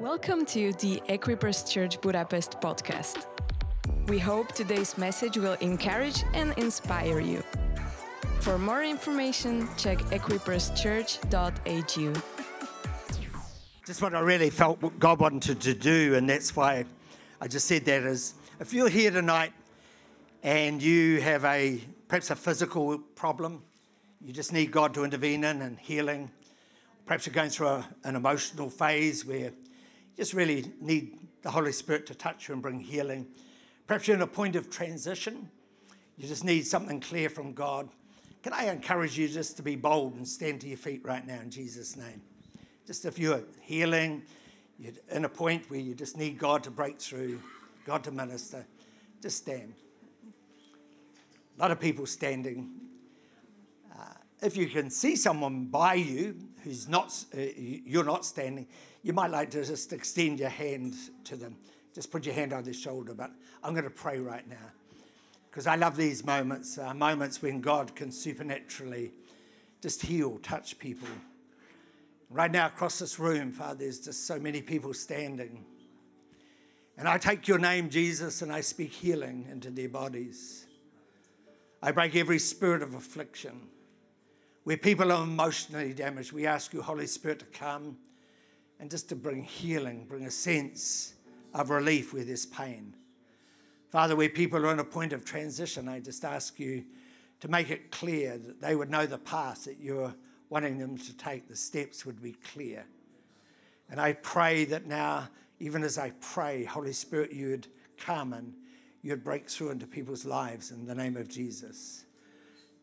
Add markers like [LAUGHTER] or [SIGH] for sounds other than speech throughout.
Welcome to the Equippers Church Budapest podcast. We hope today's message will encourage and inspire you. For more information, check equipperschurch.hu. Just what I really felt God wanted to do, and that's why I just said that is if you're here tonight and you have a perhaps a physical problem, you just need God to intervene in and healing. Perhaps you're going through a, an emotional phase where just really need the Holy Spirit to touch you and bring healing. Perhaps you're in a point of transition. You just need something clear from God. Can I encourage you just to be bold and stand to your feet right now in Jesus' name? Just if you're healing, you're in a point where you just need God to break through, God to minister, just stand. A lot of people standing. Uh, if you can see someone by you who's not, uh, you're not standing, you might like to just extend your hand to them. Just put your hand on their shoulder. But I'm going to pray right now because I love these moments, uh, moments when God can supernaturally just heal, touch people. Right now, across this room, Father, there's just so many people standing. And I take your name, Jesus, and I speak healing into their bodies. I break every spirit of affliction. Where people are emotionally damaged, we ask you, Holy Spirit, to come and just to bring healing, bring a sense of relief where there's pain. Father, where people are on a point of transition, I just ask you to make it clear that they would know the path that you're wanting them to take, the steps would be clear. And I pray that now, even as I pray, Holy Spirit, you'd come and you'd break through into people's lives in the name of Jesus.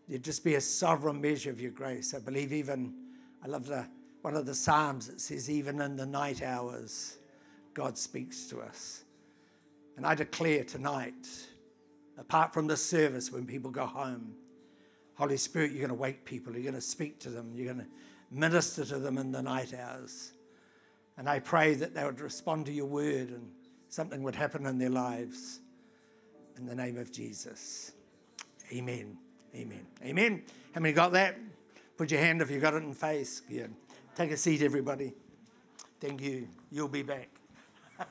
There'd just be a sovereign measure of your grace. I believe even, I love the one of the Psalms that says, even in the night hours, God speaks to us. And I declare tonight, apart from the service when people go home, Holy Spirit, you're going to wake people, you're going to speak to them, you're going to minister to them in the night hours. And I pray that they would respond to your word and something would happen in their lives. In the name of Jesus. Amen. Amen. Amen. How many got that? Put your hand if you got it in face. Good. Take a seat, everybody. Thank you. You'll be back. [LAUGHS] I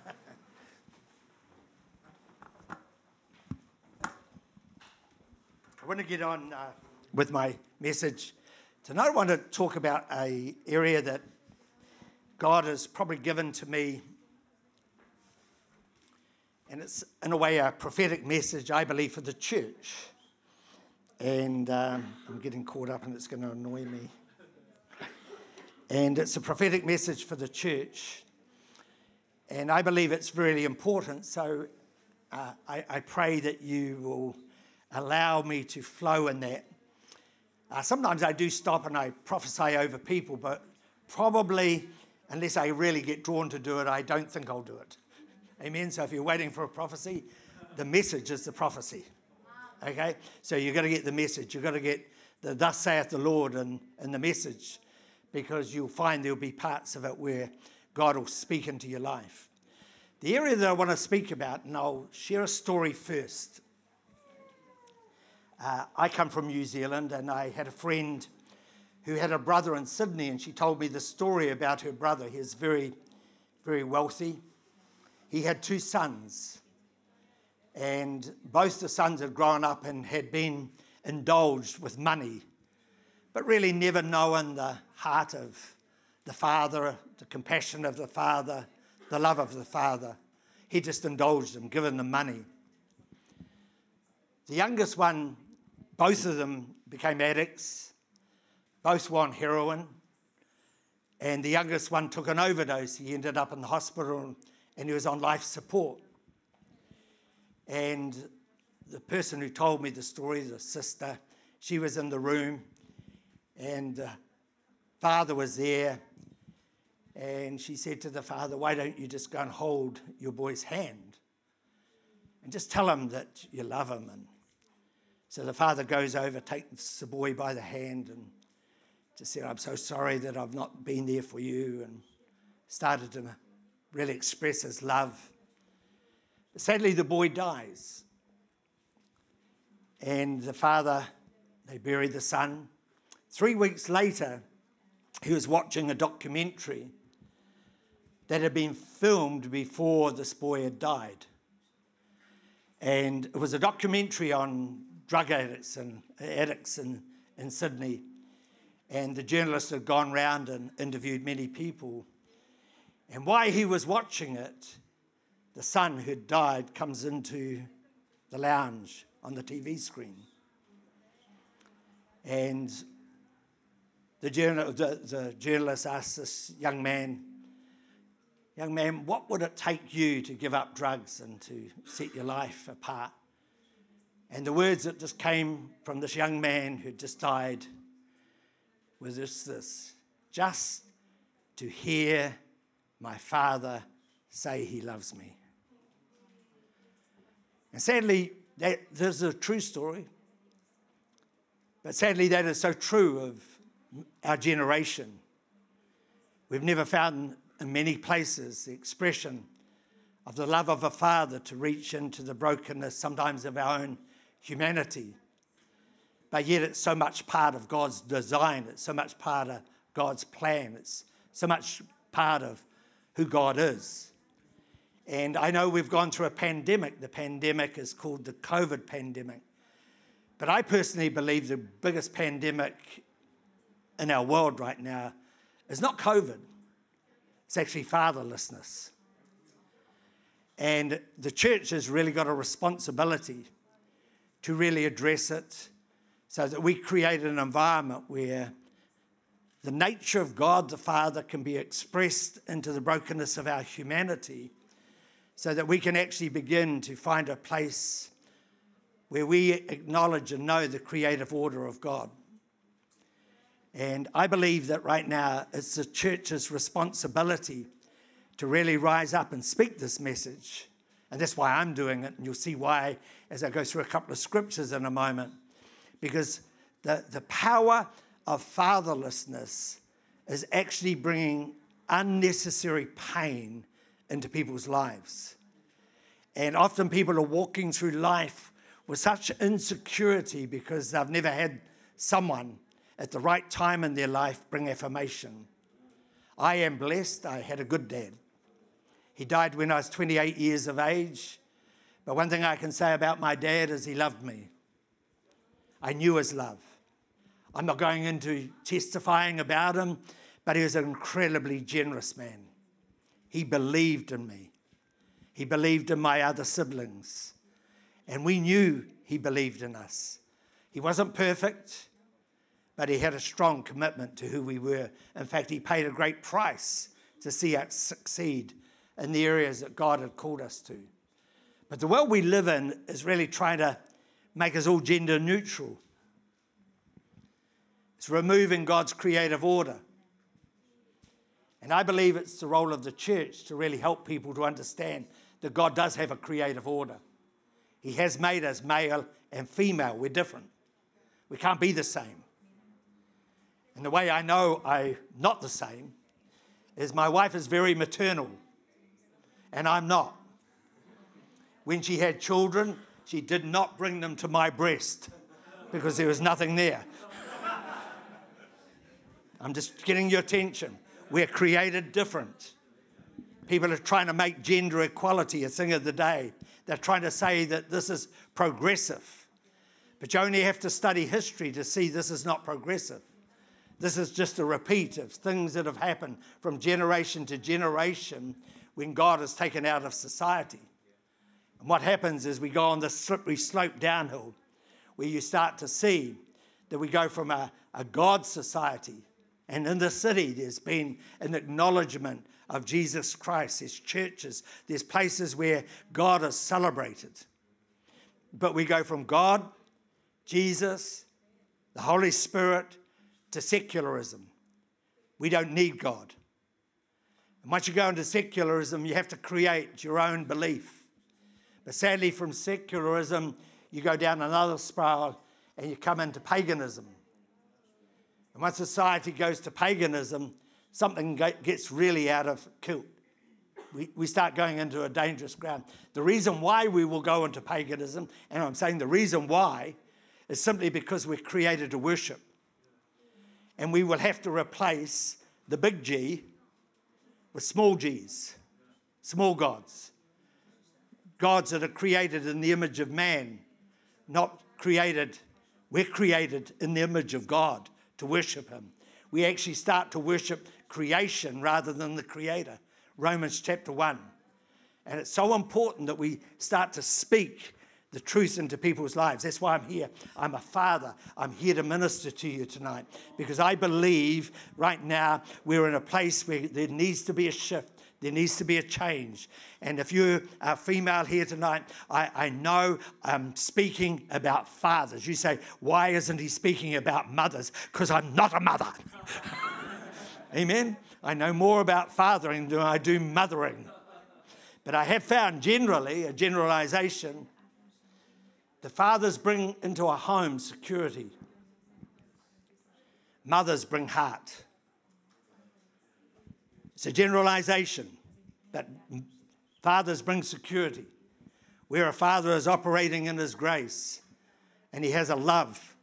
want to get on uh, with my message. Tonight I want to talk about a area that God has probably given to me and it's in a way a prophetic message, I believe, for the church. And um, I'm getting caught up and it's going to annoy me. And it's a prophetic message for the church. And I believe it's really important. So uh, I, I, pray that you will allow me to flow in that. Uh, sometimes I do stop and I prophesy over people, but probably, unless I really get drawn to do it, I don't think I'll do it. Amen. So if you're waiting for a prophecy, the message is the prophecy. Okay? So you've got to get the message. You've got to get the thus saith the Lord and, and the message because you'll find there'll be parts of it where God will speak into your life. The area that I want to speak about, and I'll share a story first. Uh, I come from New Zealand, and I had a friend who had a brother in Sydney, and she told me the story about her brother. He was very, very wealthy. He had two sons, and both the sons had grown up and had been indulged with money but really never knowing the heart of the Father, the compassion of the Father, the love of the Father. He just indulged them, given them money. The youngest one, both of them became addicts, both on heroin, and the youngest one took an overdose. He ended up in the hospital and he was on life support. And the person who told me the story, the sister, she was in the room and uh, father was there. And she said to the father, Why don't you just go and hold your boy's hand and just tell him that you love him? And so the father goes over, takes the boy by the hand, and just said, I'm so sorry that I've not been there for you, and started to really express his love. Sadly, the boy dies. And the father, they bury the son. Three weeks later, he was watching a documentary that had been filmed before this boy had died. And it was a documentary on drug addicts and addicts in, in Sydney. And the journalist had gone round and interviewed many people. And while he was watching it, the son who'd died comes into the lounge on the TV screen. And the, journal, the, the journalist asked this young man, Young man, what would it take you to give up drugs and to set your life apart? And the words that just came from this young man who just died was just this just to hear my father say he loves me. And sadly, that, there's a true story. But sadly, that is so true of our generation. We've never found in many places the expression of the love of a father to reach into the brokenness, sometimes of our own humanity. But yet, it's so much part of God's design, it's so much part of God's plan, it's so much part of who God is. And I know we've gone through a pandemic. The pandemic is called the COVID pandemic. But I personally believe the biggest pandemic in our world right now is not COVID, it's actually fatherlessness. And the church has really got a responsibility to really address it so that we create an environment where the nature of God the Father can be expressed into the brokenness of our humanity so that we can actually begin to find a place where we acknowledge and know the creative order of God. And I believe that right now it's the church's responsibility to really rise up and speak this message. And that's why I'm doing it. And you'll see why as I go through a couple of scriptures in a moment. Because the, the power of fatherlessness is actually bringing unnecessary pain into people's lives. And often people are walking through life with such insecurity because they've never had someone at the right time in their life bring affirmation. I am blessed. I had a good dad. He died when I was 28 years of age. But one thing I can say about my dad is he loved me. I knew his love. I'm not going into testifying about him, but he was an incredibly generous man. He believed in me, he believed in my other siblings, and we knew he believed in us. He wasn't perfect, but he had a strong commitment to who we were. In fact, he paid a great price to see us succeed in the areas that God had called us to. But the world we live in is really trying to make us all gender neutral. It's removing God's creative order. And I believe it's the role of the church to really help people to understand that God does have a creative order. He has made us male and female. We're different. We can't be the same. And the way I know I'm not the same is my wife is very maternal, and I'm not. When she had children, she did not bring them to my breast because there was nothing there. I'm just getting your attention. We're created different. People are trying to make gender equality a thing of the day. They're trying to say that this is progressive. But you only have to study history to see this is not progressive. This is just a repeat of things that have happened from generation to generation when God is taken out of society. And what happens is we go on this slippery slope downhill where you start to see that we go from a, a God society. And in the city, there's been an acknowledgement of Jesus Christ. There's churches, there's places where God is celebrated. But we go from God, Jesus, the Holy Spirit, to secularism. We don't need God. And once you go into secularism, you have to create your own belief. But sadly, from secularism, you go down another spiral and you come into paganism. And once society goes to paganism, something gets really out of kilt. We, we start going into a dangerous ground. The reason why we will go into paganism, and I'm saying the reason why, is simply because we're created to worship. And we will have to replace the big G with small g's, small gods. Gods that are created in the image of man, not created, we're created in the image of God to worship Him. We actually start to worship creation rather than the Creator. Romans chapter 1. And it's so important that we start to speak the truth into people's lives. That's why I'm here. I'm a father. I'm here to minister to you tonight because I believe right now we're in a place where there needs to be a shift. There needs to be a change. And if you're a female here tonight, I, I know I'm speaking about fathers. You say, why isn't he speaking about mothers? Because I'm not a mother. [LAUGHS] Amen. I know more about fathering than I do mothering. But I have found generally, a generalization, the fathers bring into a home security. Mothers bring heart. It's a generalization, but fathers bring security. Where a father is operating in his grace and he has a love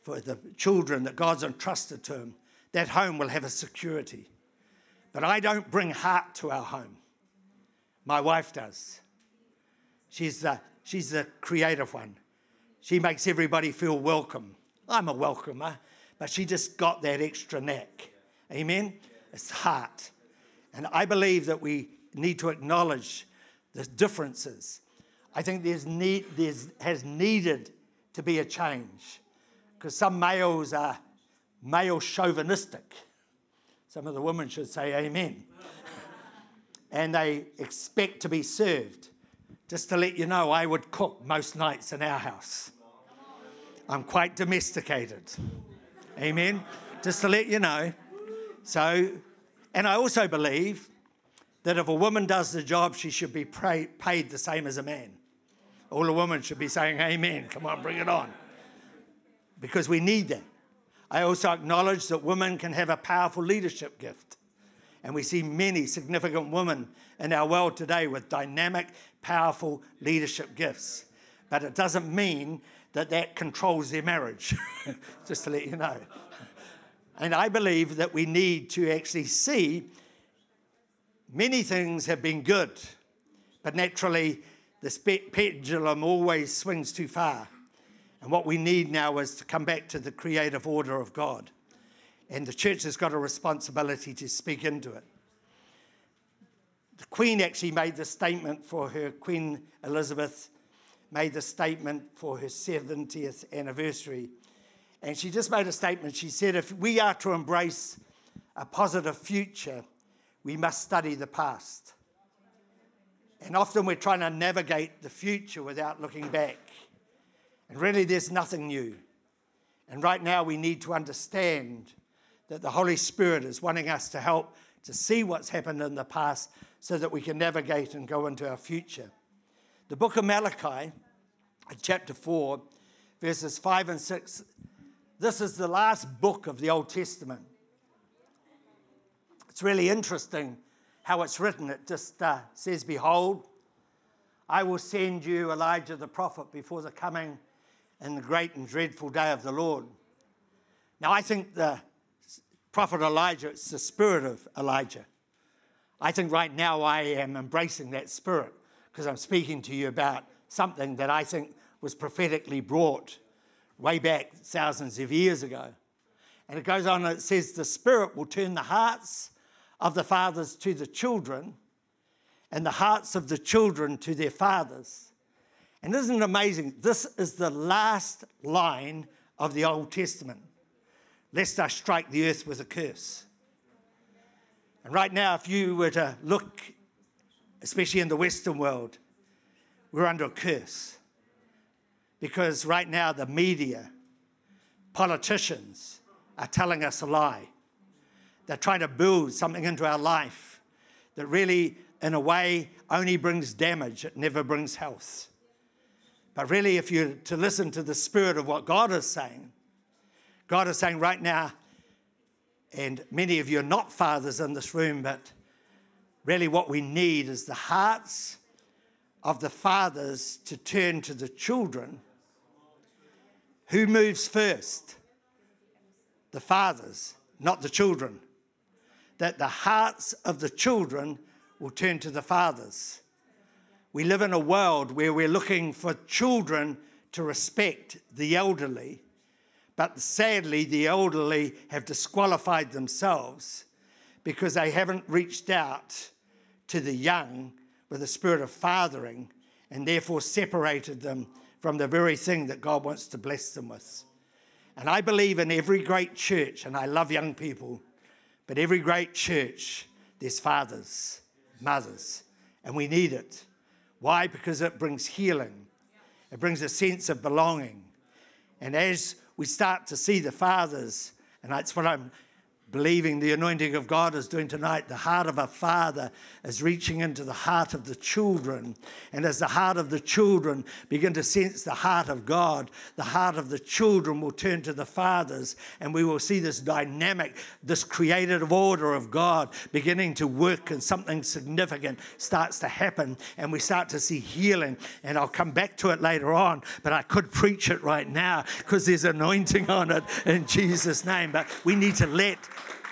for the children that God's entrusted to him, that home will have a security. But I don't bring heart to our home. My wife does. She's the, she's the creative one. She makes everybody feel welcome. I'm a welcomer, but she just got that extra neck. Amen? It's heart. And I believe that we need to acknowledge the differences. I think there's need, there's, has needed to be a change because some males are male chauvinistic. Some of the women should say amen. [LAUGHS] and they expect to be served. Just to let you know, I would cook most nights in our house. I'm quite domesticated. Amen. Just to let you know. So, and I also believe that if a woman does the job, she should be pay, paid the same as a man. All the women should be saying, Amen. Come on, bring it on. Because we need that. I also acknowledge that women can have a powerful leadership gift. And we see many significant women in our world today with dynamic, powerful leadership gifts. But it doesn't mean that that controls their marriage, [LAUGHS] just to let you know. And I believe that we need to actually see many things have been good, but naturally the pendulum always swings too far. And what we need now is to come back to the creative order of God. And the church has got a responsibility to speak into it. The Queen actually made the statement for her, Queen Elizabeth made the statement for her 70th anniversary. And she just made a statement. She said, if we are to embrace a positive future, we must study the past. And often we're trying to navigate the future without looking back. And really, there's nothing new. And right now, we need to understand that the Holy Spirit is wanting us to help to see what's happened in the past so that we can navigate and go into our future. The book of Malachi, chapter 4, verses 5 and 6, this is the last book of the Old Testament. It's really interesting how it's written. It just uh, says, Behold, I will send you Elijah the prophet before the coming and the great and dreadful day of the Lord. Now, I think the prophet Elijah, it's the spirit of Elijah. I think right now I am embracing that spirit because I'm speaking to you about something that I think was prophetically brought way back thousands of years ago. And it goes on, and it says, The Spirit will turn the hearts of the fathers to the children and the hearts of the children to their fathers and isn't it amazing? This is the last line of the Old Testament. Lest I strike the earth with a curse. And right now, if you were to look, especially in the Western world, we're under a curse. Because right now, the media, politicians are telling us a lie. They're trying to build something into our life that really, in a way, only brings damage, it never brings health. But really, if you're to listen to the spirit of what God is saying, God is saying right now, and many of you are not fathers in this room, but really what we need is the hearts of the fathers to turn to the children. Who moves first? The fathers, not the children. that the hearts of the children will turn to the fathers. We live in a world where we're looking for children to respect the elderly, but sadly, the elderly have disqualified themselves because they haven't reached out to the young with a spirit of fathering and therefore separated them from the very thing that God wants to bless them with. And I believe in every great church, and I love young people, but every great church, there's fathers, mothers, and we need it. Why? Because it brings healing, it brings a sense of belonging. And as we start to see the fathers, and that's what I'm believing the anointing of God is doing tonight. The heart of a father is reaching into the heart of the children. And as the heart of the children begin to sense the heart of God, the heart of the children will turn to the fathers, and we will see this dynamic, this creative order of God beginning to work, and something significant starts to happen, and we start to see healing. And I'll come back to it later on, but I could preach it right now because there's anointing on it in Jesus' name. But we need to let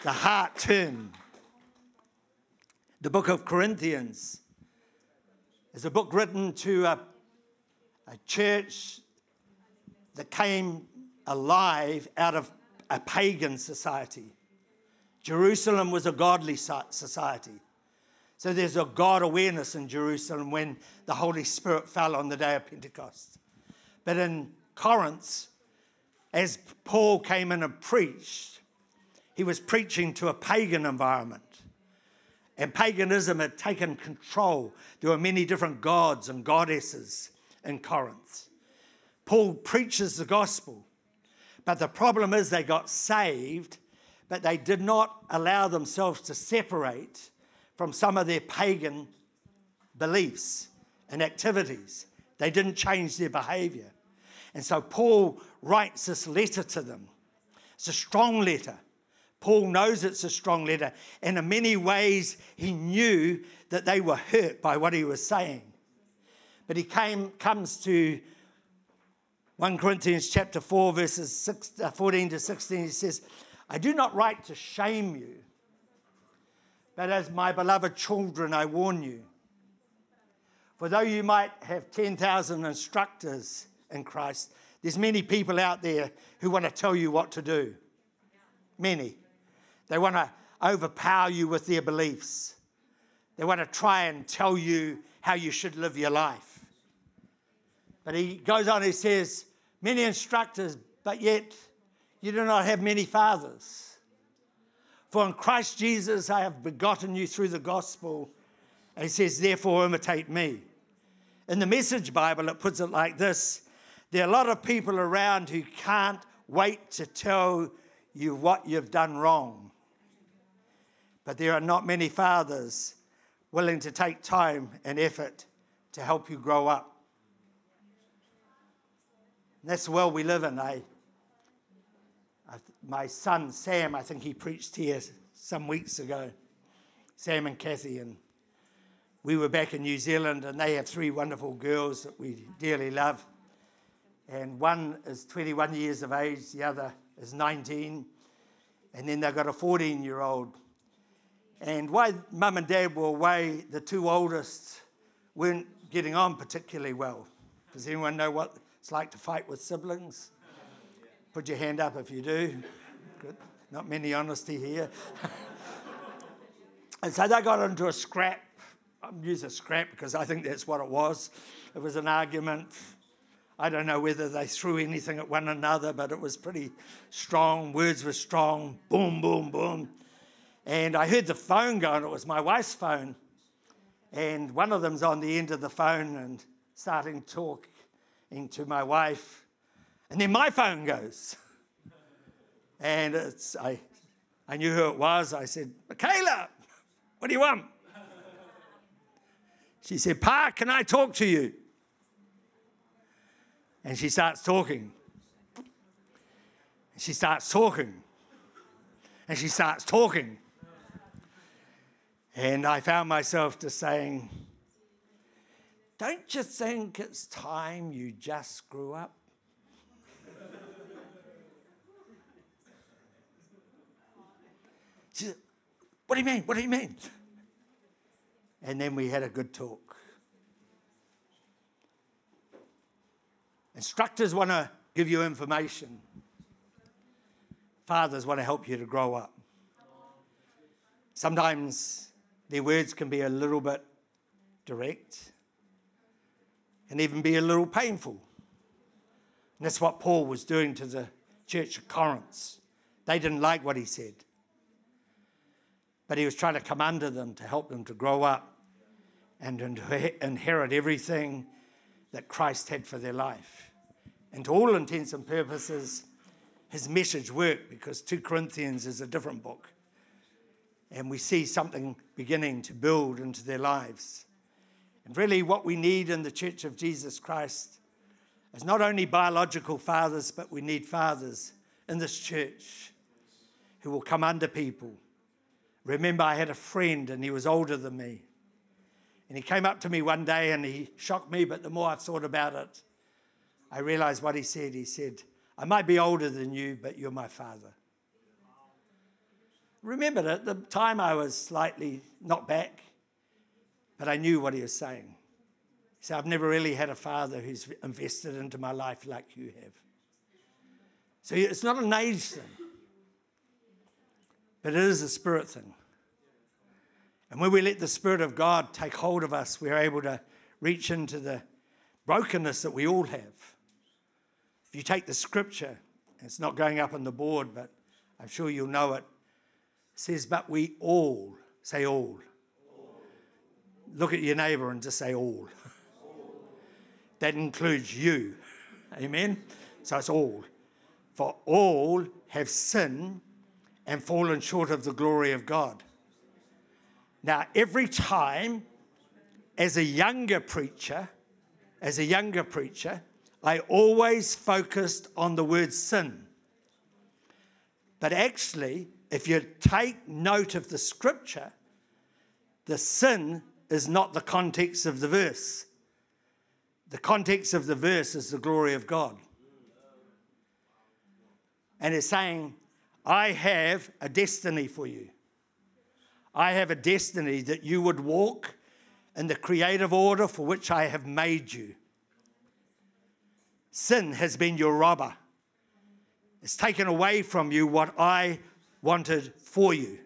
the heart turn. The book of Corinthians is a book written to a, a church that came alive out of a pagan society. Jerusalem was a godly society. So there's a God awareness in Jerusalem when the Holy Spirit fell on the day of Pentecost. But in Corinth, as Paul came in and preached, he was preaching to a pagan environment. And paganism had taken control. There were many different gods and goddesses in Corinth. Paul preaches the gospel. But the problem is they got saved, but they did not allow themselves to separate from some of their pagan beliefs and activities. They didn't change their behavior. And so Paul writes this letter to them. It's a strong letter. Paul knows it's a strong letter, and in many ways, he knew that they were hurt by what he was saying. But he came, comes to 1 Corinthians chapter 4, verses 6, uh, 14 to 16. He says, I do not write to shame you, but as my beloved children, I warn you. For though you might have 10,000 instructors in Christ, there's many people out there who want to tell you what to do. Many. They want to overpower you with their beliefs. They want to try and tell you how you should live your life. But he goes on, he says, Many instructors, but yet you do not have many fathers. For in Christ Jesus I have begotten you through the gospel. And he says, Therefore imitate me. In the Message Bible, it puts it like this There are a lot of people around who can't wait to tell you what you've done wrong. But there are not many fathers willing to take time and effort to help you grow up. And that's the world we live in. Eh? I, I, my son Sam, I think he preached here some weeks ago. Sam and Kathy, and we were back in New Zealand, and they have three wonderful girls that we dearly love. And one is 21 years of age, the other is 19, and then they've got a 14 year old and while mum and dad were away, the two oldest weren't getting on particularly well. Does anyone know what it's like to fight with siblings? Put your hand up if you do. Good. Not many honesty here. [LAUGHS] and so they got into a scrap. I'm using scrap because I think that's what it was. It was an argument. I don't know whether they threw anything at one another, but it was pretty strong. Words were strong. Boom, boom, boom. And I heard the phone go, and it was my wife's phone. And one of them's on the end of the phone and starting talking to my wife. And then my phone goes. [LAUGHS] And it's, I, I knew who it was. I said, Michaela, what do you want? She said, Pa, can I talk to you? And she starts talking. She starts talking. And she starts talking. And I found myself just saying, Don't you think it's time you just grew up? Said, What do you mean? What do you mean? And then we had a good talk. Instructors want to give you information. Fathers want to help you to grow up. Sometimes their words can be a little bit direct and even be a little painful. And that's what Paul was doing to the church of Corinth. They didn't like what he said. But he was trying to come under them to help them to grow up and inherit everything that Christ had for their life. And to all intents and purposes, his message worked because 2 Corinthians is a different book. And we see something beginning to build into their lives. And really, what we need in the Church of Jesus Christ is not only biological fathers, but we need fathers in this church who will come under people. Remember, I had a friend and he was older than me. And he came up to me one day and he shocked me, but the more I've thought about it, I realized what he said. He said, I might be older than you, but you're my father. Remember, at the time I was slightly not back, but I knew what he was saying. Said, I've never really had a father who's invested into my life like you have. So it's not an age thing, but it is a spirit thing. And when we let the Spirit of God take hold of us, we're able to reach into the brokenness that we all have. If you take the scripture, it's not going up on the board, but I'm sure you'll know. It says, But we all, say all. all. Look at your neighbor and just say all. all. that includes you. Amen? So it's all. For all have sinned and fallen short of the glory of God. Now, every time as a younger preacher, as a younger preacher, I always focused on the word sin. But actually, if you take note of the scripture, the sin is not the context of the verse. The context of the verse is the glory of God. And it's saying, I have a destiny for you. I have a destiny that you would walk in the creative order for which I have made you. Sin has been your robber. It's taken away from you what I wanted for you.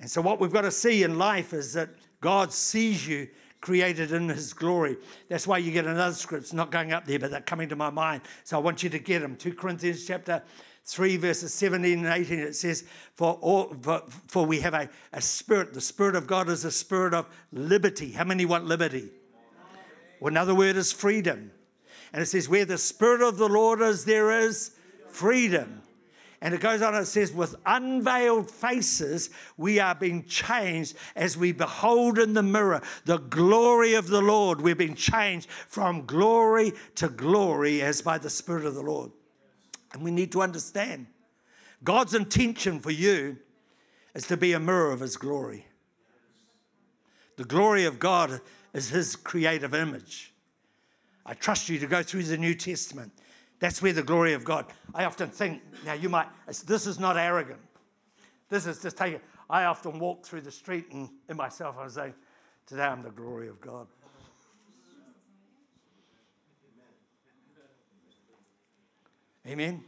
And so, what we've got to see in life is that God sees you created in His glory. That's why you get another script. It's not going up there, but they're coming to my mind. So, I want you to get them. 2 Corinthians chapter 3 verses 17 and 18 it says for, all, for, for we have a, a spirit the spirit of god is a spirit of liberty how many want liberty well, another word is freedom and it says where the spirit of the lord is there is freedom and it goes on, it says, with unveiled faces, we are being changed as we behold in the mirror the glory of the Lord. We're being changed from glory to glory as by the Spirit of the Lord. And we need to understand God's intention for you is to be a mirror of His glory. The glory of God is His creative image. I trust you to go through the New Testament. That's where the glory of God. I often think, now you might, this is not arrogant. This is just taking, I often walk through the street and in myself I say, today I'm the glory of God. Amen? Amen?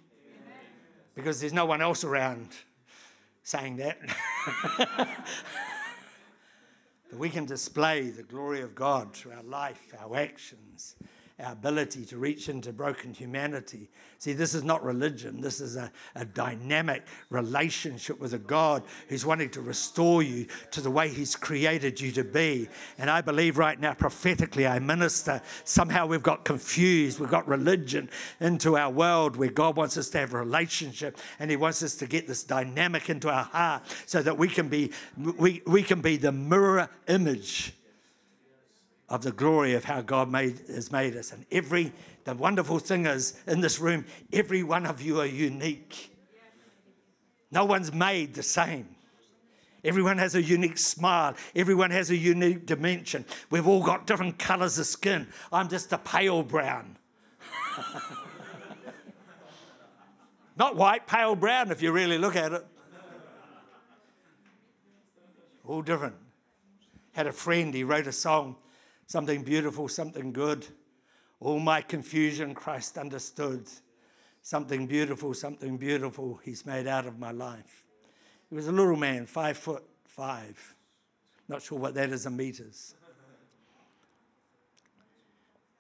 Because there's no one else around saying that. [LAUGHS] but we can display the glory of God through our life, our actions, our ability to reach into broken humanity. See, this is not religion. This is a, a dynamic relationship with a God who's wanting to restore you to the way He's created you to be. And I believe right now, prophetically, I minister. Somehow we've got confused. We've got religion into our world where God wants us to have a relationship and He wants us to get this dynamic into our heart so that we can be, we, we can be the mirror image of the glory of how God made, has made us. And every, the wonderful thing is in this room, every one of you are unique. No one's made the same. Everyone has a unique smile. Everyone has a unique dimension. We've all got different colors of skin. I'm just a pale brown. [LAUGHS] Not white, pale brown if you really look at it. all different. Had a friend, he wrote a song, something beautiful, something good. All my confusion, Christ understood. Something beautiful, something beautiful, he's made out of my life. He was a little man, five foot five. Not sure what that is in meters.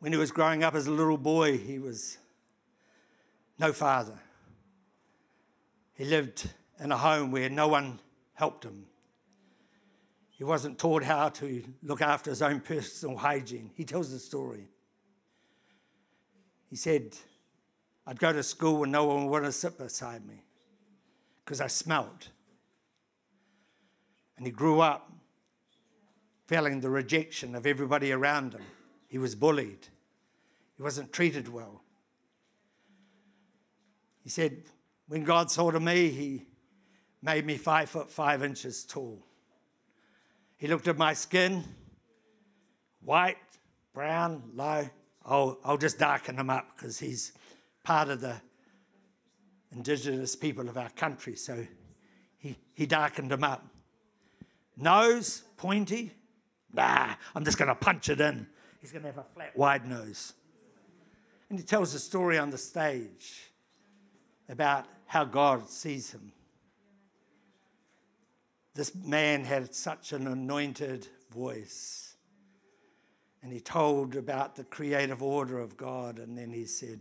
When he was growing up as a little boy, he was no father. He lived in a home where no one helped him. He wasn't taught how to look after his own personal hygiene. He tells the story. He said, I'd go to school and no one would want to sit beside me because I smelt. And he grew up feeling the rejection of everybody around him. He was bullied, he wasn't treated well. He said, When God saw to me, He made me five foot five inches tall. He looked at my skin, white, brown, low. I'll, I'll just darken him up because he's part of the indigenous people of our country. So he, he darkened him up. Nose, pointy. Nah, I'm just going to punch it in. He's going to have a flat, wide nose. And he tells a story on the stage about how God sees him. This man had such an anointed voice. And he told about the creative order of God. And then he said,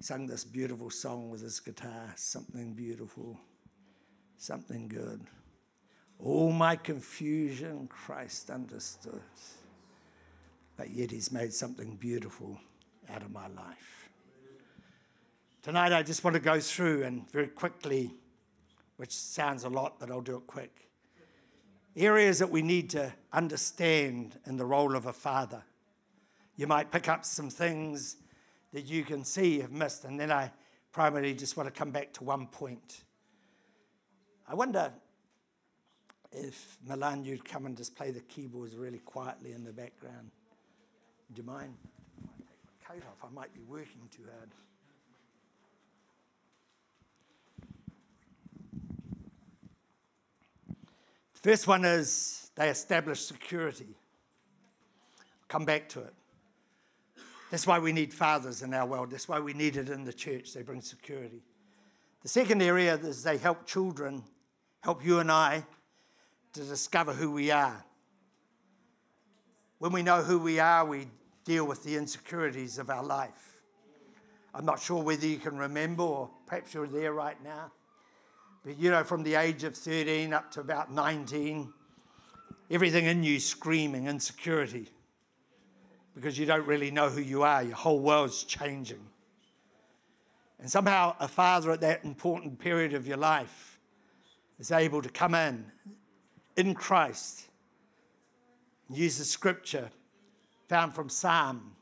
sung this beautiful song with his guitar something beautiful, something good. All my confusion, Christ understood. But yet he's made something beautiful out of my life. Tonight, I just want to go through and very quickly, which sounds a lot, but I'll do it quick. Areas that we need to understand in the role of a father. You might pick up some things that you can see have missed, and then I primarily just want to come back to one point. I wonder if Milan, you'd come and just play the keyboards really quietly in the background. Do you mind? I might take my coat off. I might be working too hard. First one is they establish security. Come back to it. That's why we need fathers in our world. That's why we need it in the church. They bring security. The second area is they help children, help you and I to discover who we are. When we know who we are, we deal with the insecurities of our life. I'm not sure whether you can remember, or perhaps you're there right now. But you know, from the age of 13 up to about 19, everything in you screaming insecurity because you don't really know who you are. Your whole world's changing. And somehow, a father at that important period of your life is able to come in in Christ, and use the scripture found from Psalm,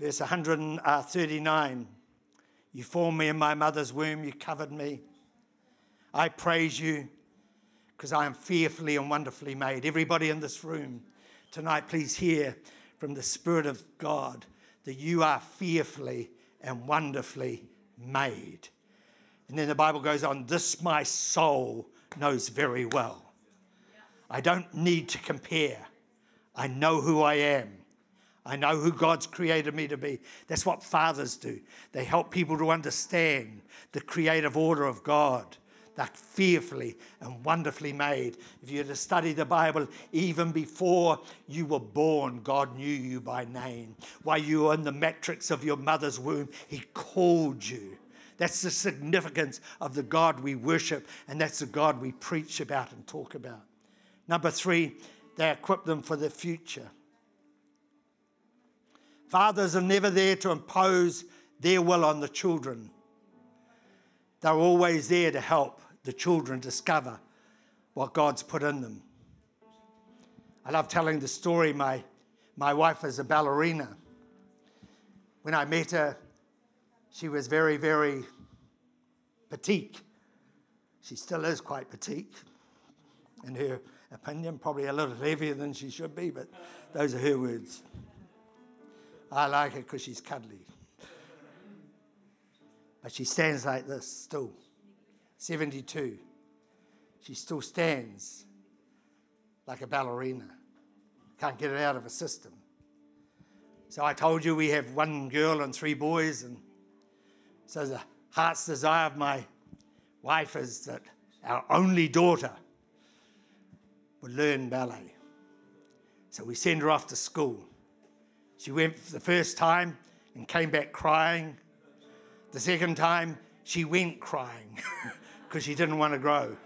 verse 139 uh, you formed me in my mother's womb. You covered me. I praise you because I am fearfully and wonderfully made. Everybody in this room tonight, please hear from the Spirit of God that you are fearfully and wonderfully made. And then the Bible goes on, this my soul knows very well. I don't need to compare. I know who I am. I know who God's created me to be. That's what fathers do. They help people to understand the creative order of God. They're fearfully and wonderfully made. If you were to study the Bible, even before you were born, God knew you by name. While you were in the matrix of your mother's womb, He called you. That's the significance of the God we worship, and that's the God we preach about and talk about. Number three, they equip them for the future. Fathers are never there to impose their will on the children. They're always there to help the children discover what God's put in them. I love telling the story. My, my wife is a ballerina. When I met her, she was very, very petite. She still is quite petite, in her opinion, probably a little heavier than she should be, but those are her words. I like her because she's cuddly. But she stands like this still, 72. she still stands like a ballerina. Can't get it out of her system. So I told you we have one girl and three boys, and so the heart's desire of my wife is that our only daughter would learn ballet. So we send her off to school. She went the first time and came back crying. The second time, she went crying [LAUGHS] because she didn't want to grow.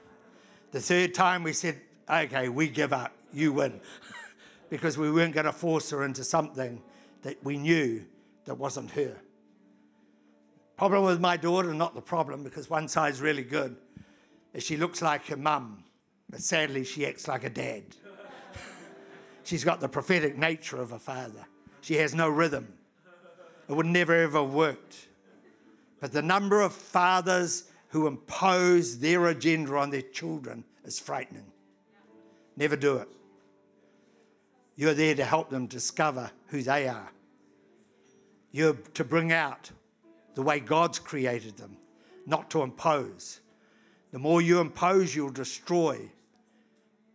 The third time, we said, okay, we give up, you win, [LAUGHS] because we weren't going to force her into something that we knew that wasn't her. Problem with my daughter, not the problem, because one side's really good, is she looks like her mum, but sadly, she acts like a dad. [LAUGHS] She's got the prophetic nature of a father. She has no rhythm. It would never ever have worked. But the number of fathers who impose their agenda on their children is frightening. Never do it. You're there to help them discover who they are. You're to bring out the way God's created them, not to impose. The more you impose, you'll destroy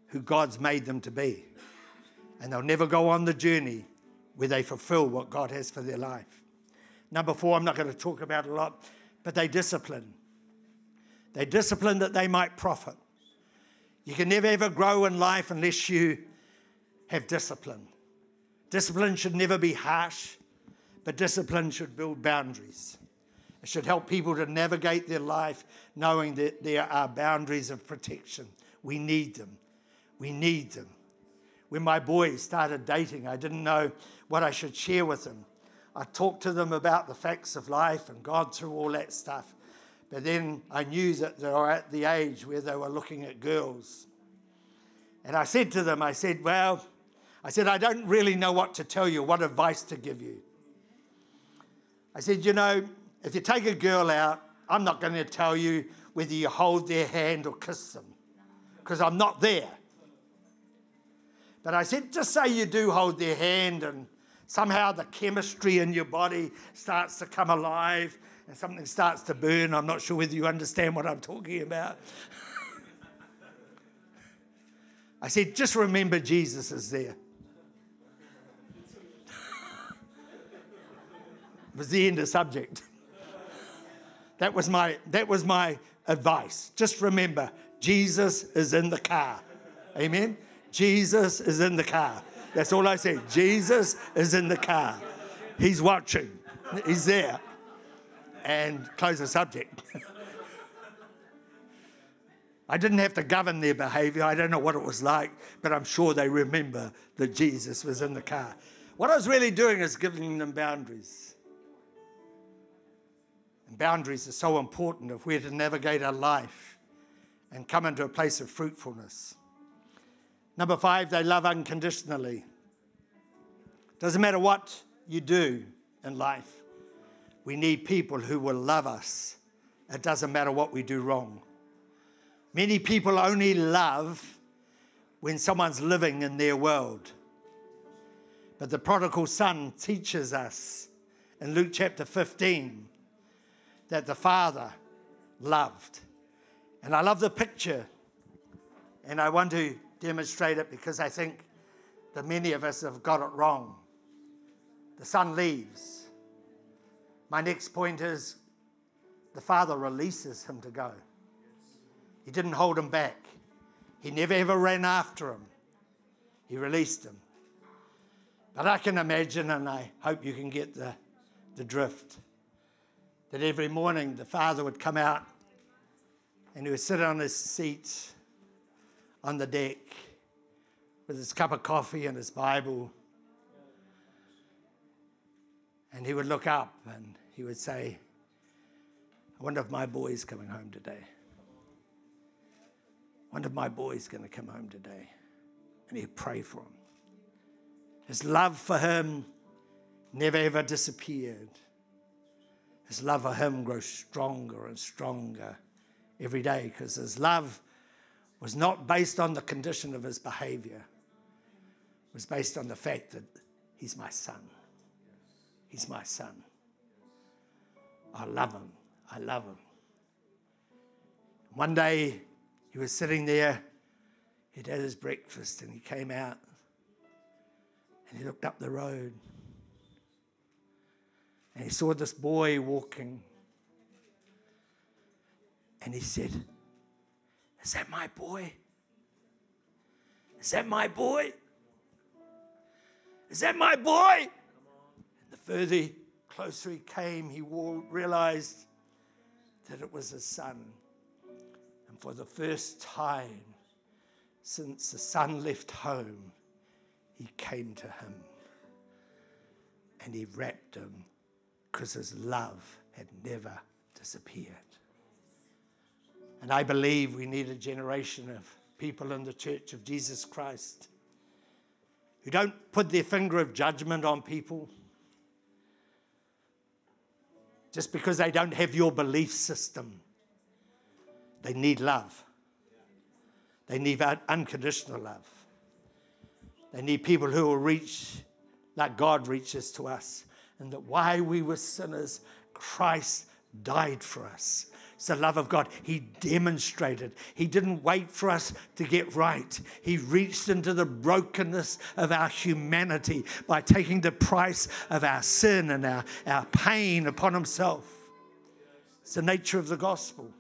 who God's made them to be. And they'll never go on the journey where they fulfill what God has for their life. Number four, I'm not going to talk about a lot, but they discipline. They discipline that they might profit. You can never ever grow in life unless you have discipline. Discipline should never be harsh, but discipline should build boundaries. It should help people to navigate their life knowing that there are boundaries of protection. We need them. We need them. When my boys started dating, I didn't know what I should share with them. I talked to them about the facts of life and God through all that stuff. But then I knew that they were at the age where they were looking at girls. And I said to them, I said, Well, I said, I don't really know what to tell you, what advice to give you. I said, You know, if you take a girl out, I'm not going to tell you whether you hold their hand or kiss them, because I'm not there. But I said, just say you do hold their hand and somehow the chemistry in your body starts to come alive and something starts to burn. I'm not sure whether you understand what I'm talking about. [LAUGHS] I said, just remember Jesus is there. it [LAUGHS] was the end of subject. [LAUGHS] That was my that was my advice. Just remember, Jesus is in the car. Amen. Jesus is in the car. That's all I say. Jesus is in the car. He's watching. He's there. And close the subject. [LAUGHS] I didn't have to govern their behavior. I don't know what it was like, but I'm sure they remember that Jesus was in the car. What I was really doing is giving them boundaries. And boundaries are so important if we're to navigate our life and come into a place of fruitfulness. Number five, they love unconditionally. Doesn't matter what you do in life, we need people who will love us. It doesn't matter what we do wrong. Many people only love when someone's living in their world. But the prodigal son teaches us in Luke chapter 15 that the father loved. And I love the picture, and I want to demonstrate it because I think that many of us have got it wrong. The son leaves. My next point is the father releases him to go. He didn't hold him back, he never ever ran after him. He released him. But I can imagine, and I hope you can get the, the drift, that every morning the father would come out and he would sit on his seat on the deck with his cup of coffee and his Bible. And he would look up and he would say, I wonder if my boy's coming home today. I wonder if my boy's going to come home today. And he'd pray for him. His love for him never ever disappeared. His love for him grows stronger and stronger every day because his love was not based on the condition of his behavior, it was based on the fact that he's my son. He's my son. I love him. I love him. One day He was sitting there, he'd had his breakfast, and he came out and he looked up the road and he saw this boy walking. And he said, Is that my boy? Is that my boy? Is that my boy? And the further closer he came, he realized that it was his son. And for the first time since the son left home, he came to him and he wrapped him because his love had never disappeared. And I believe we need a generation of people in the church of Jesus Christ who don't put their finger of judgment on people just because they don't have your belief system. They need love. They need unconditional love. They need people who will reach like God reaches to us. And that while we were sinners, Christ died for us. It's the love of God. He demonstrated. He didn't wait for us to get right. He reached into the brokenness of our humanity by taking the price of our sin and our, our pain upon Himself. It's the nature of the gospel.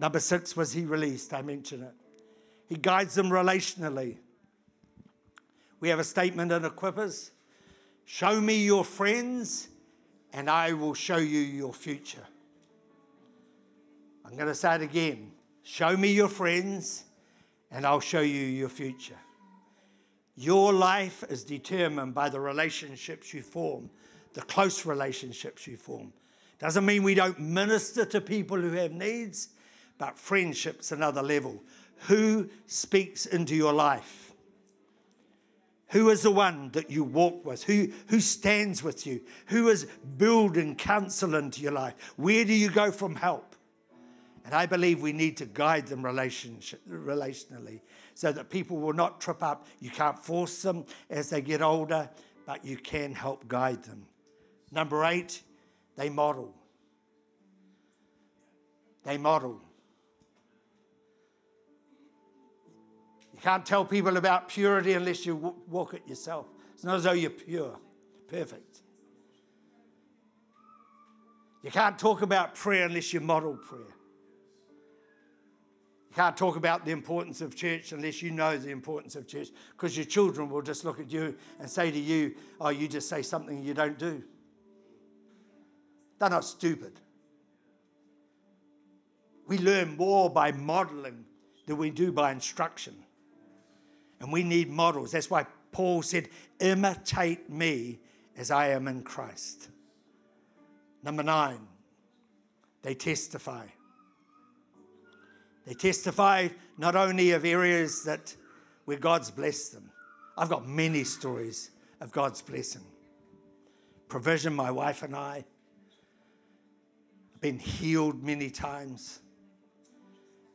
Number six was He released. I mentioned it. He guides them relationally. We have a statement in Equippers Show me your friends, and I will show you your future. I'm going to say it again. Show me your friends, and I'll show you your future. Your life is determined by the relationships you form, the close relationships you form. Doesn't mean we don't minister to people who have needs, but friendship's another level. Who speaks into your life? Who is the one that you walk with? Who, who stands with you? Who is building counsel into your life? Where do you go from help? And I believe we need to guide them relationally so that people will not trip up. You can't force them as they get older, but you can help guide them. Number eight, they model. They model. You can't tell people about purity unless you walk it yourself. It's not as though you're pure, perfect. You can't talk about prayer unless you model prayer. You can't talk about the importance of church unless you know the importance of church, because your children will just look at you and say to you, Oh, you just say something you don't do. They're not stupid. We learn more by modeling than we do by instruction. And we need models. That's why Paul said, Imitate me as I am in Christ. Number nine, they testify. They testify not only of areas that where God's blessed them. I've got many stories of God's blessing. Provision, my wife and I have been healed many times.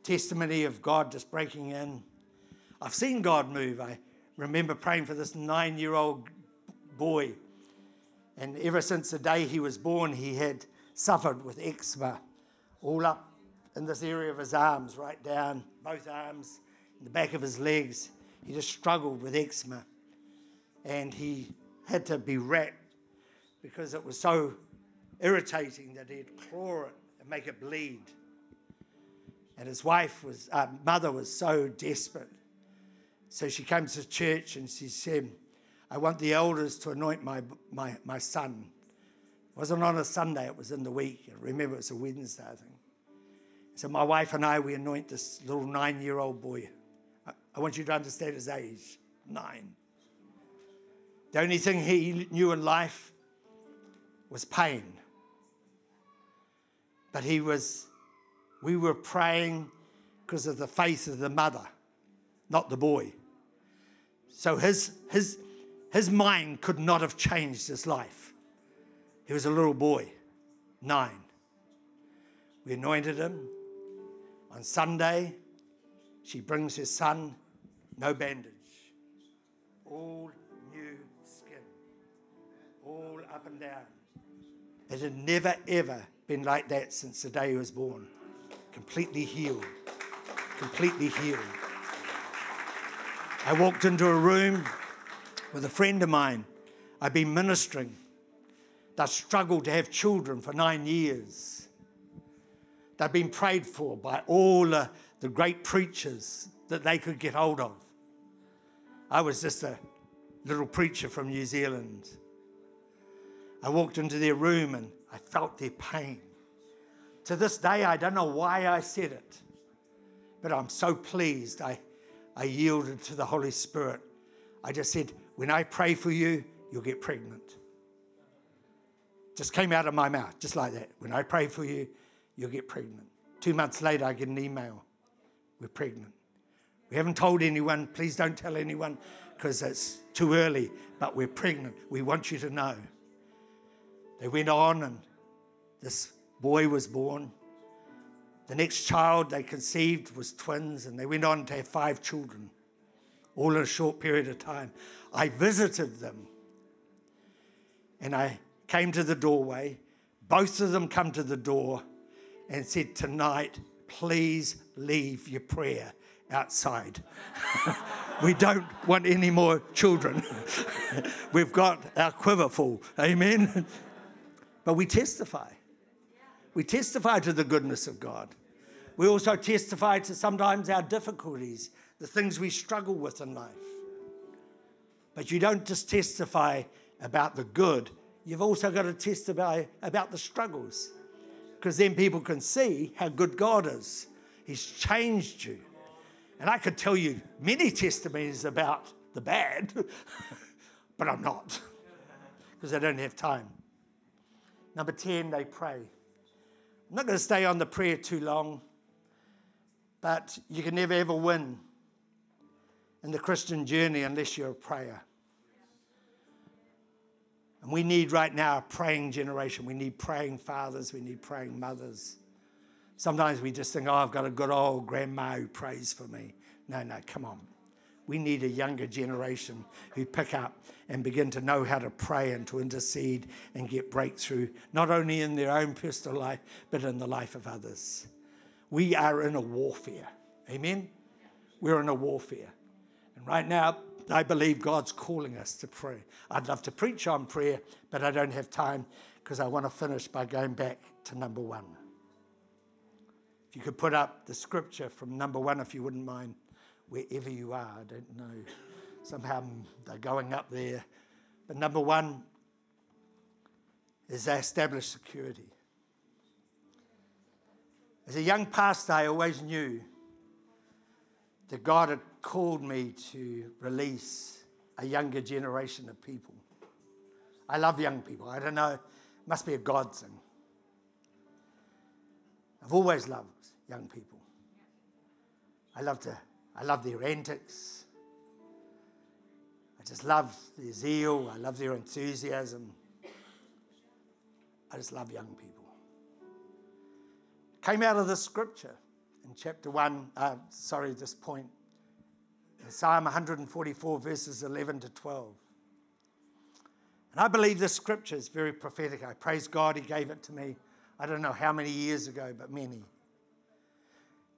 Testimony of God just breaking in. I've seen God move. I remember praying for this nine year old boy. And ever since the day he was born, he had suffered with eczema all up in this area of his arms, right down both arms, in the back of his legs. He just struggled with eczema. And he had to be wrapped because it was so irritating that he'd claw it and make it bleed. And his wife was, uh, mother was so desperate. So she came to church and she said, I want the elders to anoint my, my, my son. It wasn't on a Sunday, it was in the week. I remember it was a Wednesday, I think. So my wife and I, we anoint this little nine-year-old boy. I want you to understand his age, nine. The only thing he knew in life was pain. But he was, we were praying because of the faith of the mother, not the boy. So his, his, his mind could not have changed his life. He was a little boy, nine. We anointed him, on Sunday, she brings her son, no bandage, all new skin, all up and down. It had never, ever been like that since the day he was born. Completely healed. completely healed. I walked into a room with a friend of mine. I'd been ministering that struggled to have children for nine years. They've been prayed for by all the, the great preachers that they could get hold of. I was just a little preacher from New Zealand. I walked into their room and I felt their pain. To this day, I don't know why I said it, but I'm so pleased I, I yielded to the Holy Spirit. I just said, When I pray for you, you'll get pregnant. Just came out of my mouth, just like that. When I pray for you, you'll get pregnant. Two months later, I get an email. We're pregnant. We haven't told anyone. Please don't tell anyone because it's too early, but we're pregnant. We want you to know. They went on, and this boy was born. The next child they conceived was twins, and they went on to have five children, all in a short period of time. I visited them, and I came to the doorway. Both of them come to the door and said, Tonight, please leave your prayer outside. [LAUGHS] we don't want any more children. [LAUGHS] We've got our quiver full. Amen. [LAUGHS] But we testify. We testify to the goodness of God. We also testify to sometimes our difficulties, the things we struggle with in life. But you don't just testify about the good, you've also got to testify about the struggles. Because then people can see how good God is. He's changed you. And I could tell you many testimonies about the bad, [LAUGHS] but I'm not [LAUGHS] because I don't have time. Number 10, they pray. I'm not going to stay on the prayer too long, but you can never ever win in the Christian journey unless you're a prayer. And we need right now a praying generation. We need praying fathers, we need praying mothers. Sometimes we just think, oh, I've got a good old grandma who prays for me. No, no, come on. We need a younger generation who pick up and begin to know how to pray and to intercede and get breakthrough, not only in their own personal life, but in the life of others. We are in a warfare. Amen? We're in a warfare. And right now, I believe God's calling us to pray. I'd love to preach on prayer, but I don't have time because I want to finish by going back to number one. If you could put up the scripture from number one, if you wouldn't mind, wherever you are. I don't know. Somehow they're going up there. But number one is they establish security. As a young pastor, I always knew that God had called me to release a younger generation of people. I love young people. I don't know, it must be a God thing. I've always loved young people. I love to, I love their antics. I just love their zeal. I love their enthusiasm. I just love young people. Came out of the scripture in chapter 1, uh, sorry, this point, Psalm 144, verses 11 to 12. And I believe this scripture is very prophetic. I praise God, He gave it to me I don't know how many years ago, but many.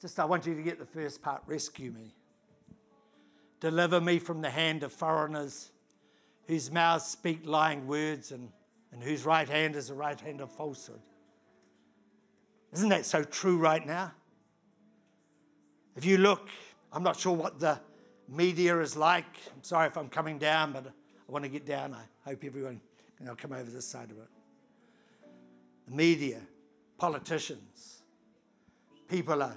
Just I want you to get the first part rescue me. Deliver me from the hand of foreigners whose mouths speak lying words and, and whose right hand is the right hand of falsehood. Isn't that so true right now? If you look, I'm not sure what the media is like. I'm sorry if I'm coming down, but I want to get down. I hope everyone can come over this side of it the media, politicians. People are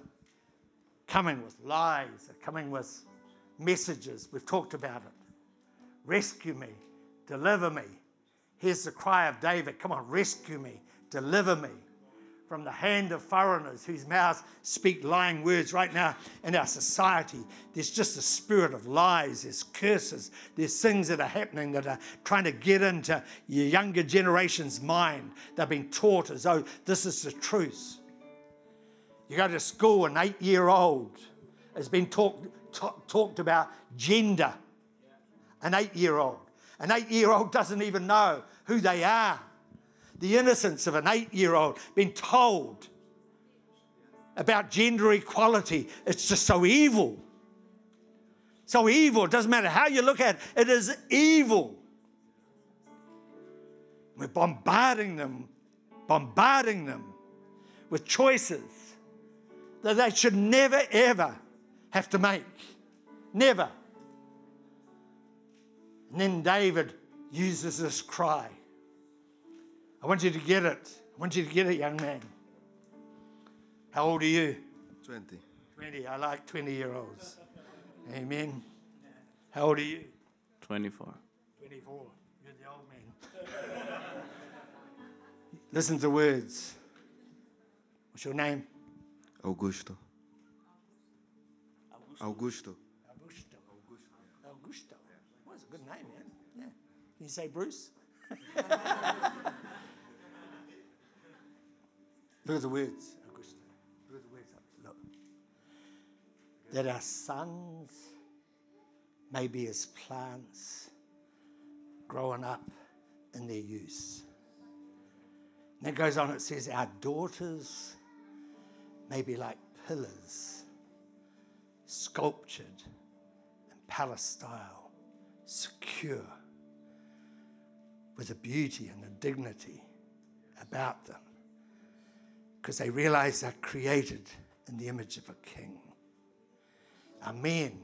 coming with lies, are coming with messages. We've talked about it. Rescue me, deliver me. Here's the cry of David come on, rescue me, deliver me from the hand of foreigners whose mouths speak lying words right now in our society. There's just a spirit of lies, there's curses, there's things that are happening that are trying to get into your younger generation's mind. They've been taught as though this is the truth. You go to school, an eight year old has been talk, talk, talked about gender. An eight year old. An eight year old doesn't even know who they are the innocence of an eight year old being told about gender equality. It's just so evil. So evil. It doesn't matter how you look at it, it is evil. We're bombarding them, bombarding them with choices that they should never, ever have to make. Never. And then David uses this cry. I want you to get it. I want you to get it, young man. How old are you? 20. 20. I like 20 year olds. Amen. How old are you? 24. 24. You're the old man. [LAUGHS] Listen to the words. What's your name? Augusto. Augusto. Augusto. Augusto. Well, that's a good name, man. Yeah. Can you say Bruce? [LAUGHS] Look at the words, Augusto. Look at the words. Look. That our sons may be as plants growing up in their use. And it goes on, it says, Our daughters may be like pillars, sculptured in palace style, secure, with a beauty and a dignity about them, because they realize they're created in the image of a king. Our men,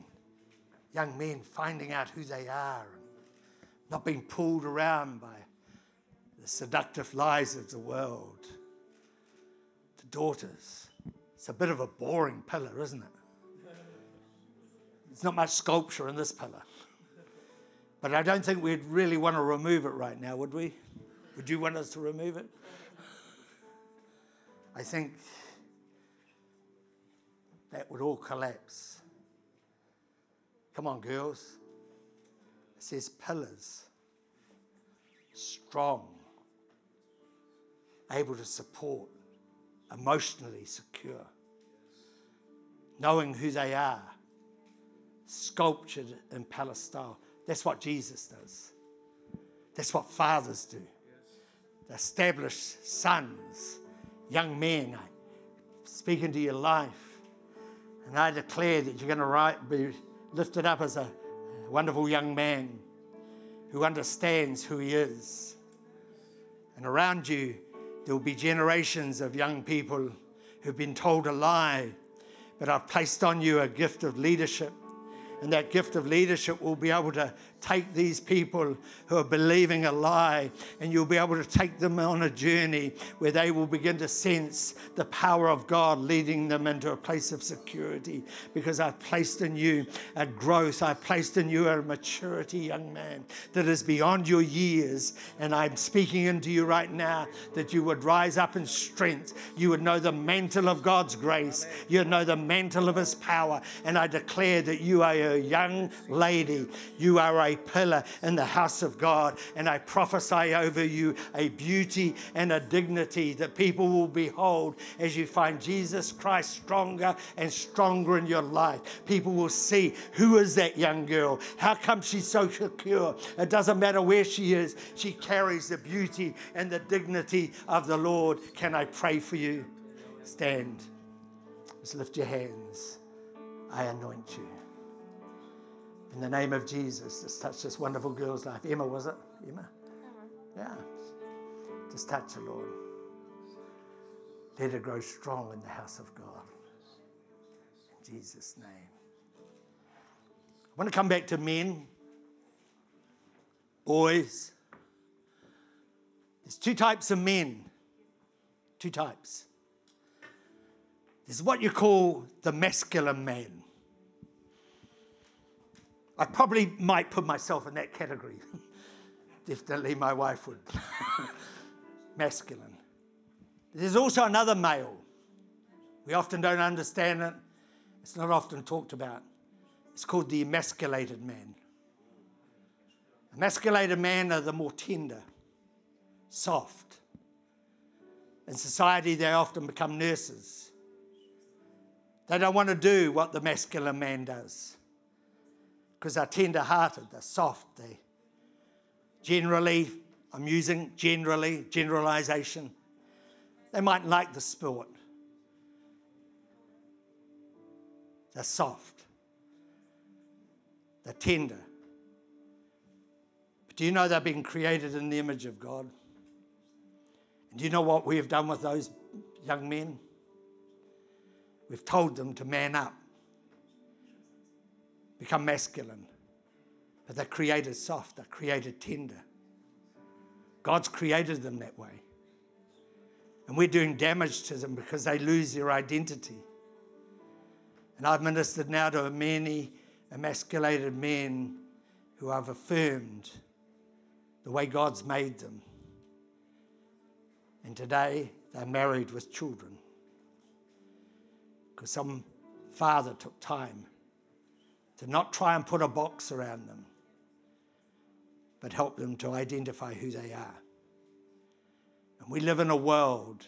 young men, finding out who they are and not being pulled around by the seductive lies of the world. The daughters. It's a bit of a boring pillar, isn't it? There's not much sculpture in this pillar. But I don't think we'd really want to remove it right now, would we? Would you want us to remove it? I think that would all collapse. Come on, girls. It says pillars, strong, able to support, emotionally secure, knowing who they are, sculptured in palace style. That's what Jesus does. That's what fathers do. They establish sons, young men. I speak into your life. And I declare that you're going to be lifted up as a wonderful young man who understands who he is. And around you, there will be generations of young people who've been told a lie, but I've placed on you a gift of leadership. And that gift of leadership will be able to take these people who are believing a lie and you'll be able to take them on a journey where they will begin to sense the power of God leading them into a place of security because I've placed in you a growth, I've placed in you a maturity, young man, that is beyond your years. And I'm speaking into you right now that you would rise up in strength. You would know the mantle of God's grace, you would know the mantle of His power. And I declare that you are a young lady, you are a pillar in the house of God. And I prophesy over you a beauty and a dignity that people will behold as you find Jesus Christ stronger and stronger in your life. People will see who is that young girl? How come she's so secure? It doesn't matter where she is, she carries the beauty and the dignity of the Lord. Can I pray for you? Stand. Just lift your hands. I anoint you. In the name of Jesus, just touch this wonderful girl's life. Emma, was it? Emma? Uh-huh. Yeah. Just touch her, Lord. Let her grow strong in the house of God. In Jesus' name. I want to come back to men, boys. There's two types of men. Two types. There's what you call the masculine man. I probably might put myself in that category. [LAUGHS] Definitely my wife would. [LAUGHS] Masculine. There's also another male. We often don't understand it. It's not often talked about. It's called the emasculated man. Emasculated men are the more tender, soft. In society, they often become nurses. They don't want to do what the masculine man does because they're tender hearted, they're soft, they generally, I'm using generally, generalization, they might like the sport. They're soft. They're tender. But do you know they're being created in the image of God? And do you know what we have done with those young men? We've told them to man up, become masculine. But they're created soft, they're created tender. God's created them that way. And we're doing damage to them because they lose their identity. And I've ministered now to many emasculated men who have affirmed the way God's made them. And today they're married with children because some father took time to not try and put a box around them, but help them to identify who they are. And we live in a world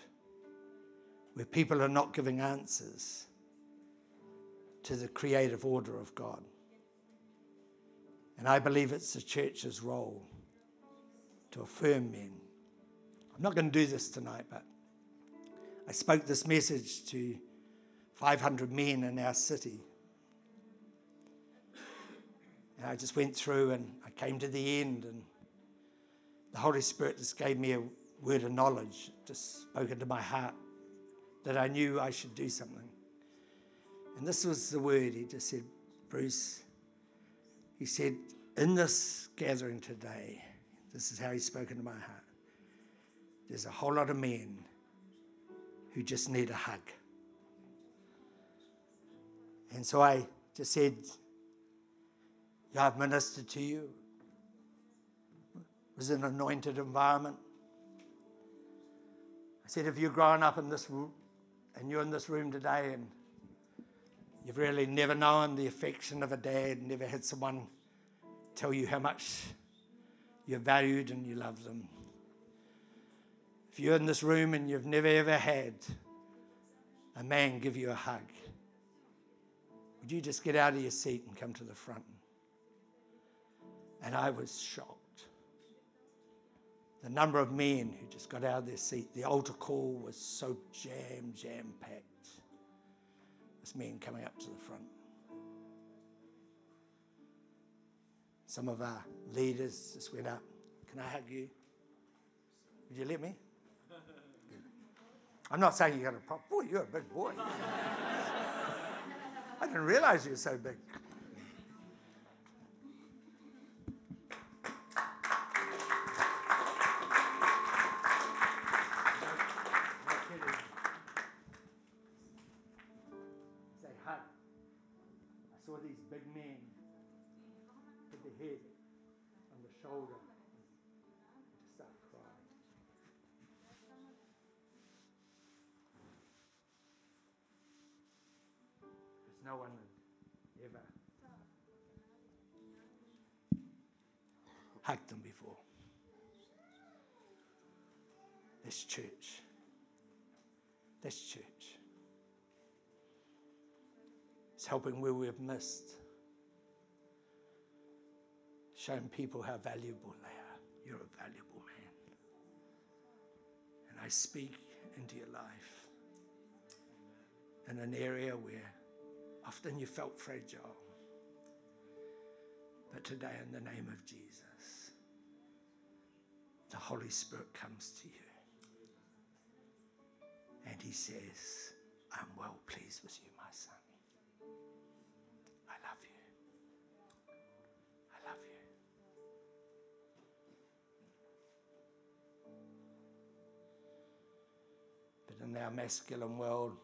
where people are not giving answers to the creative order of God. And I believe it's the church's role to affirm men. I'm not going to do this tonight, but I spoke this message to 500 men in our city. And I just went through and I came to the end, and the Holy Spirit just gave me a word of knowledge, just spoke into my heart that I knew I should do something. And this was the word. He just said, Bruce, he said, in this gathering today, this is how he spoke into my heart. There's a whole lot of men who just need a hug. And so I just said, I've ministered to you. It was an anointed environment. I said, if you're growing up in this room and you're in this room today and you've really never known the affection of a dad, never had someone tell you how much you're valued and you love them. If you're in this room and you've never ever had a man give you a hug, would you just get out of your seat and come to the front? And I was shocked. The number of men who just got out of their seat, the altar call was so jam, jam packed. This men coming up to the front. Some of our leaders just went up. Can I hug you? Would you let me? Good. I'm not saying you got a problem. Boy, you're a big boy. [LAUGHS] I didn't realize you were so big. This church. This church. It's helping where we've missed. Showing people how valuable they are. You're a valuable man. And I speak into your life in an area where often you felt fragile. But today, in the name of Jesus, the Holy Spirit comes to you. And he says, I'm well pleased with you, my son. I love you. I love you. But in our masculine world,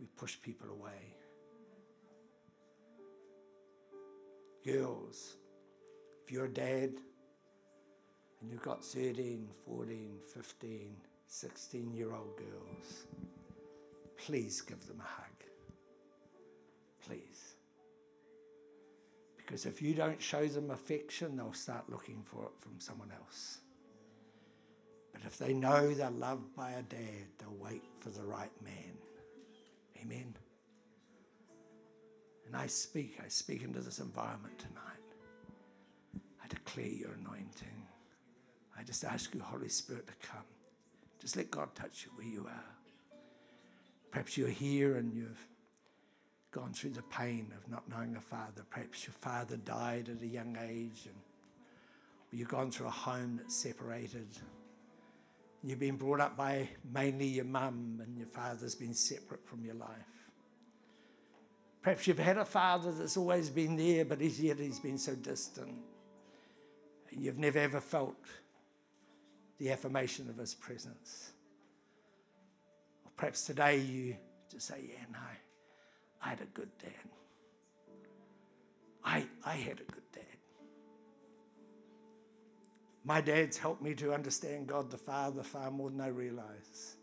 we push people away. Girls, if you're a dad and you've got 13, 14, 15, 16 year old girls, please give them a hug. Please. Because if you don't show them affection, they'll start looking for it from someone else. But if they know they're loved by a dad, they'll wait for the right man. Amen. And I speak, I speak into this environment tonight. I declare your anointing. I just ask you, Holy Spirit, to come. Just let God touch you where you are. Perhaps you're here and you've gone through the pain of not knowing a father. Perhaps your father died at a young age, and you've gone through a home that's separated. You've been brought up by mainly your mum, and your father's been separate from your life. Perhaps you've had a father that's always been there, but yet he's been so distant. And you've never ever felt the affirmation of his presence. Or perhaps today you just say, Yeah, no, I had a good dad. I, I had a good dad. My dad's helped me to understand God the Father far more than I realize.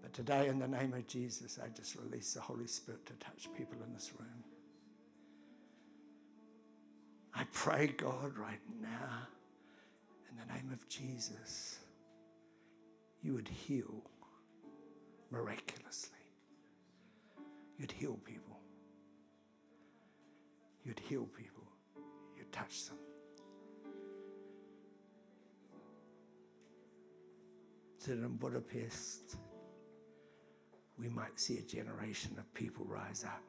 But today, in the name of Jesus, I just release the Holy Spirit to touch people in this room. I pray, God, right now, in the name of Jesus, you would heal miraculously. You'd heal people. You'd heal people. You'd touch them. So that in Budapest, we might see a generation of people rise up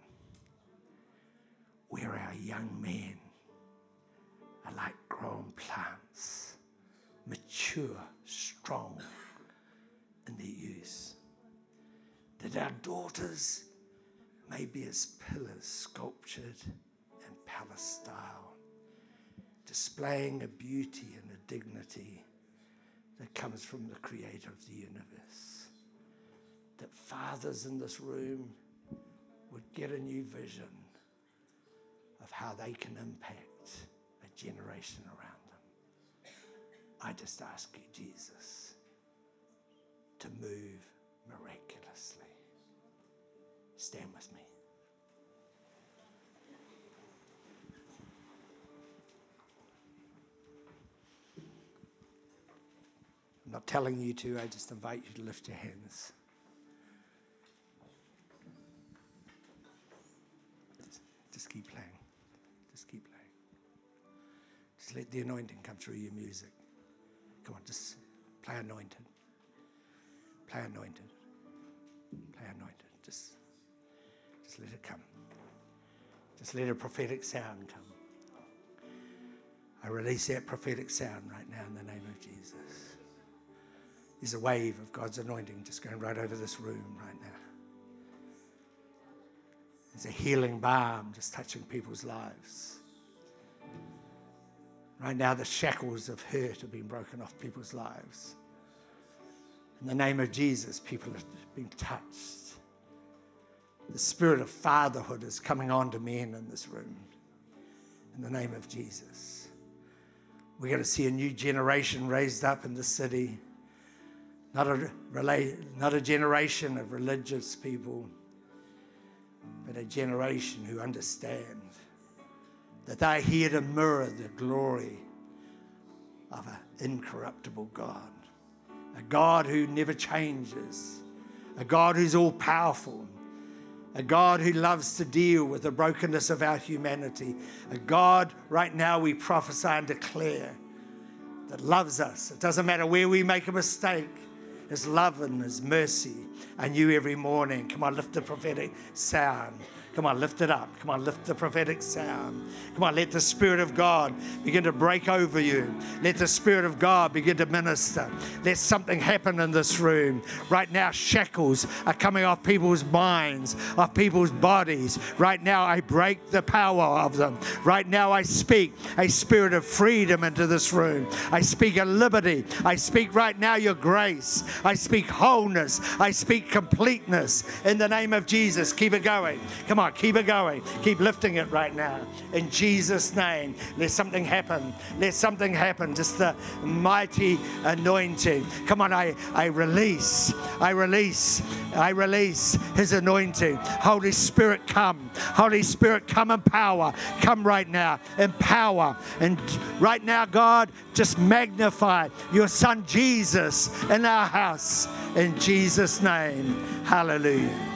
where our young men are like grown plants, mature, strong in their use. That our daughters may be as pillars sculptured in palace style, displaying a beauty and a dignity that comes from the creator of the universe. That fathers in this room would get a new vision of how they can impact a generation around. I just ask you, Jesus, to move miraculously. Stand with me. I'm not telling you to, I just invite you to lift your hands. Just keep playing. Just keep playing. Just let the anointing come through your music. Come on, just play anointed. Play anointed. Play anointed. Just, just let it come. Just let a prophetic sound come. I release that prophetic sound right now in the name of Jesus. There's a wave of God's anointing just going right over this room right now. There's a healing balm just touching people's lives. Right now, the shackles of hurt have been broken off people's lives. In the name of Jesus, people have been touched. The spirit of fatherhood is coming on to men in this room. In the name of Jesus. We're going to see a new generation raised up in the city not a, not a generation of religious people, but a generation who understand that they're here to mirror the glory of an incorruptible God, a God who never changes, a God who's all powerful, a God who loves to deal with the brokenness of our humanity, a God right now we prophesy and declare that loves us. It doesn't matter where we make a mistake. His love and His mercy are new every morning. Come on, lift the prophetic sound. Come on, lift it up. Come on, lift the prophetic sound. Come on, let the Spirit of God begin to break over you. Let the Spirit of God begin to minister. Let something happen in this room. Right now, shackles are coming off people's minds, off people's bodies. Right now, I break the power of them. Right now, I speak a spirit of freedom into this room. I speak a liberty. I speak right now your grace. I speak wholeness. I speak completeness in the name of Jesus. Keep it going. Come on keep it going. Keep lifting it right now. In Jesus' name, let something happen. Let something happen. Just the mighty anointing. Come on, I, I release, I release, I release His anointing. Holy Spirit, come. Holy Spirit, come in power. Come right now in power. And right now, God, just magnify your Son Jesus in our house. In Jesus' name. Hallelujah.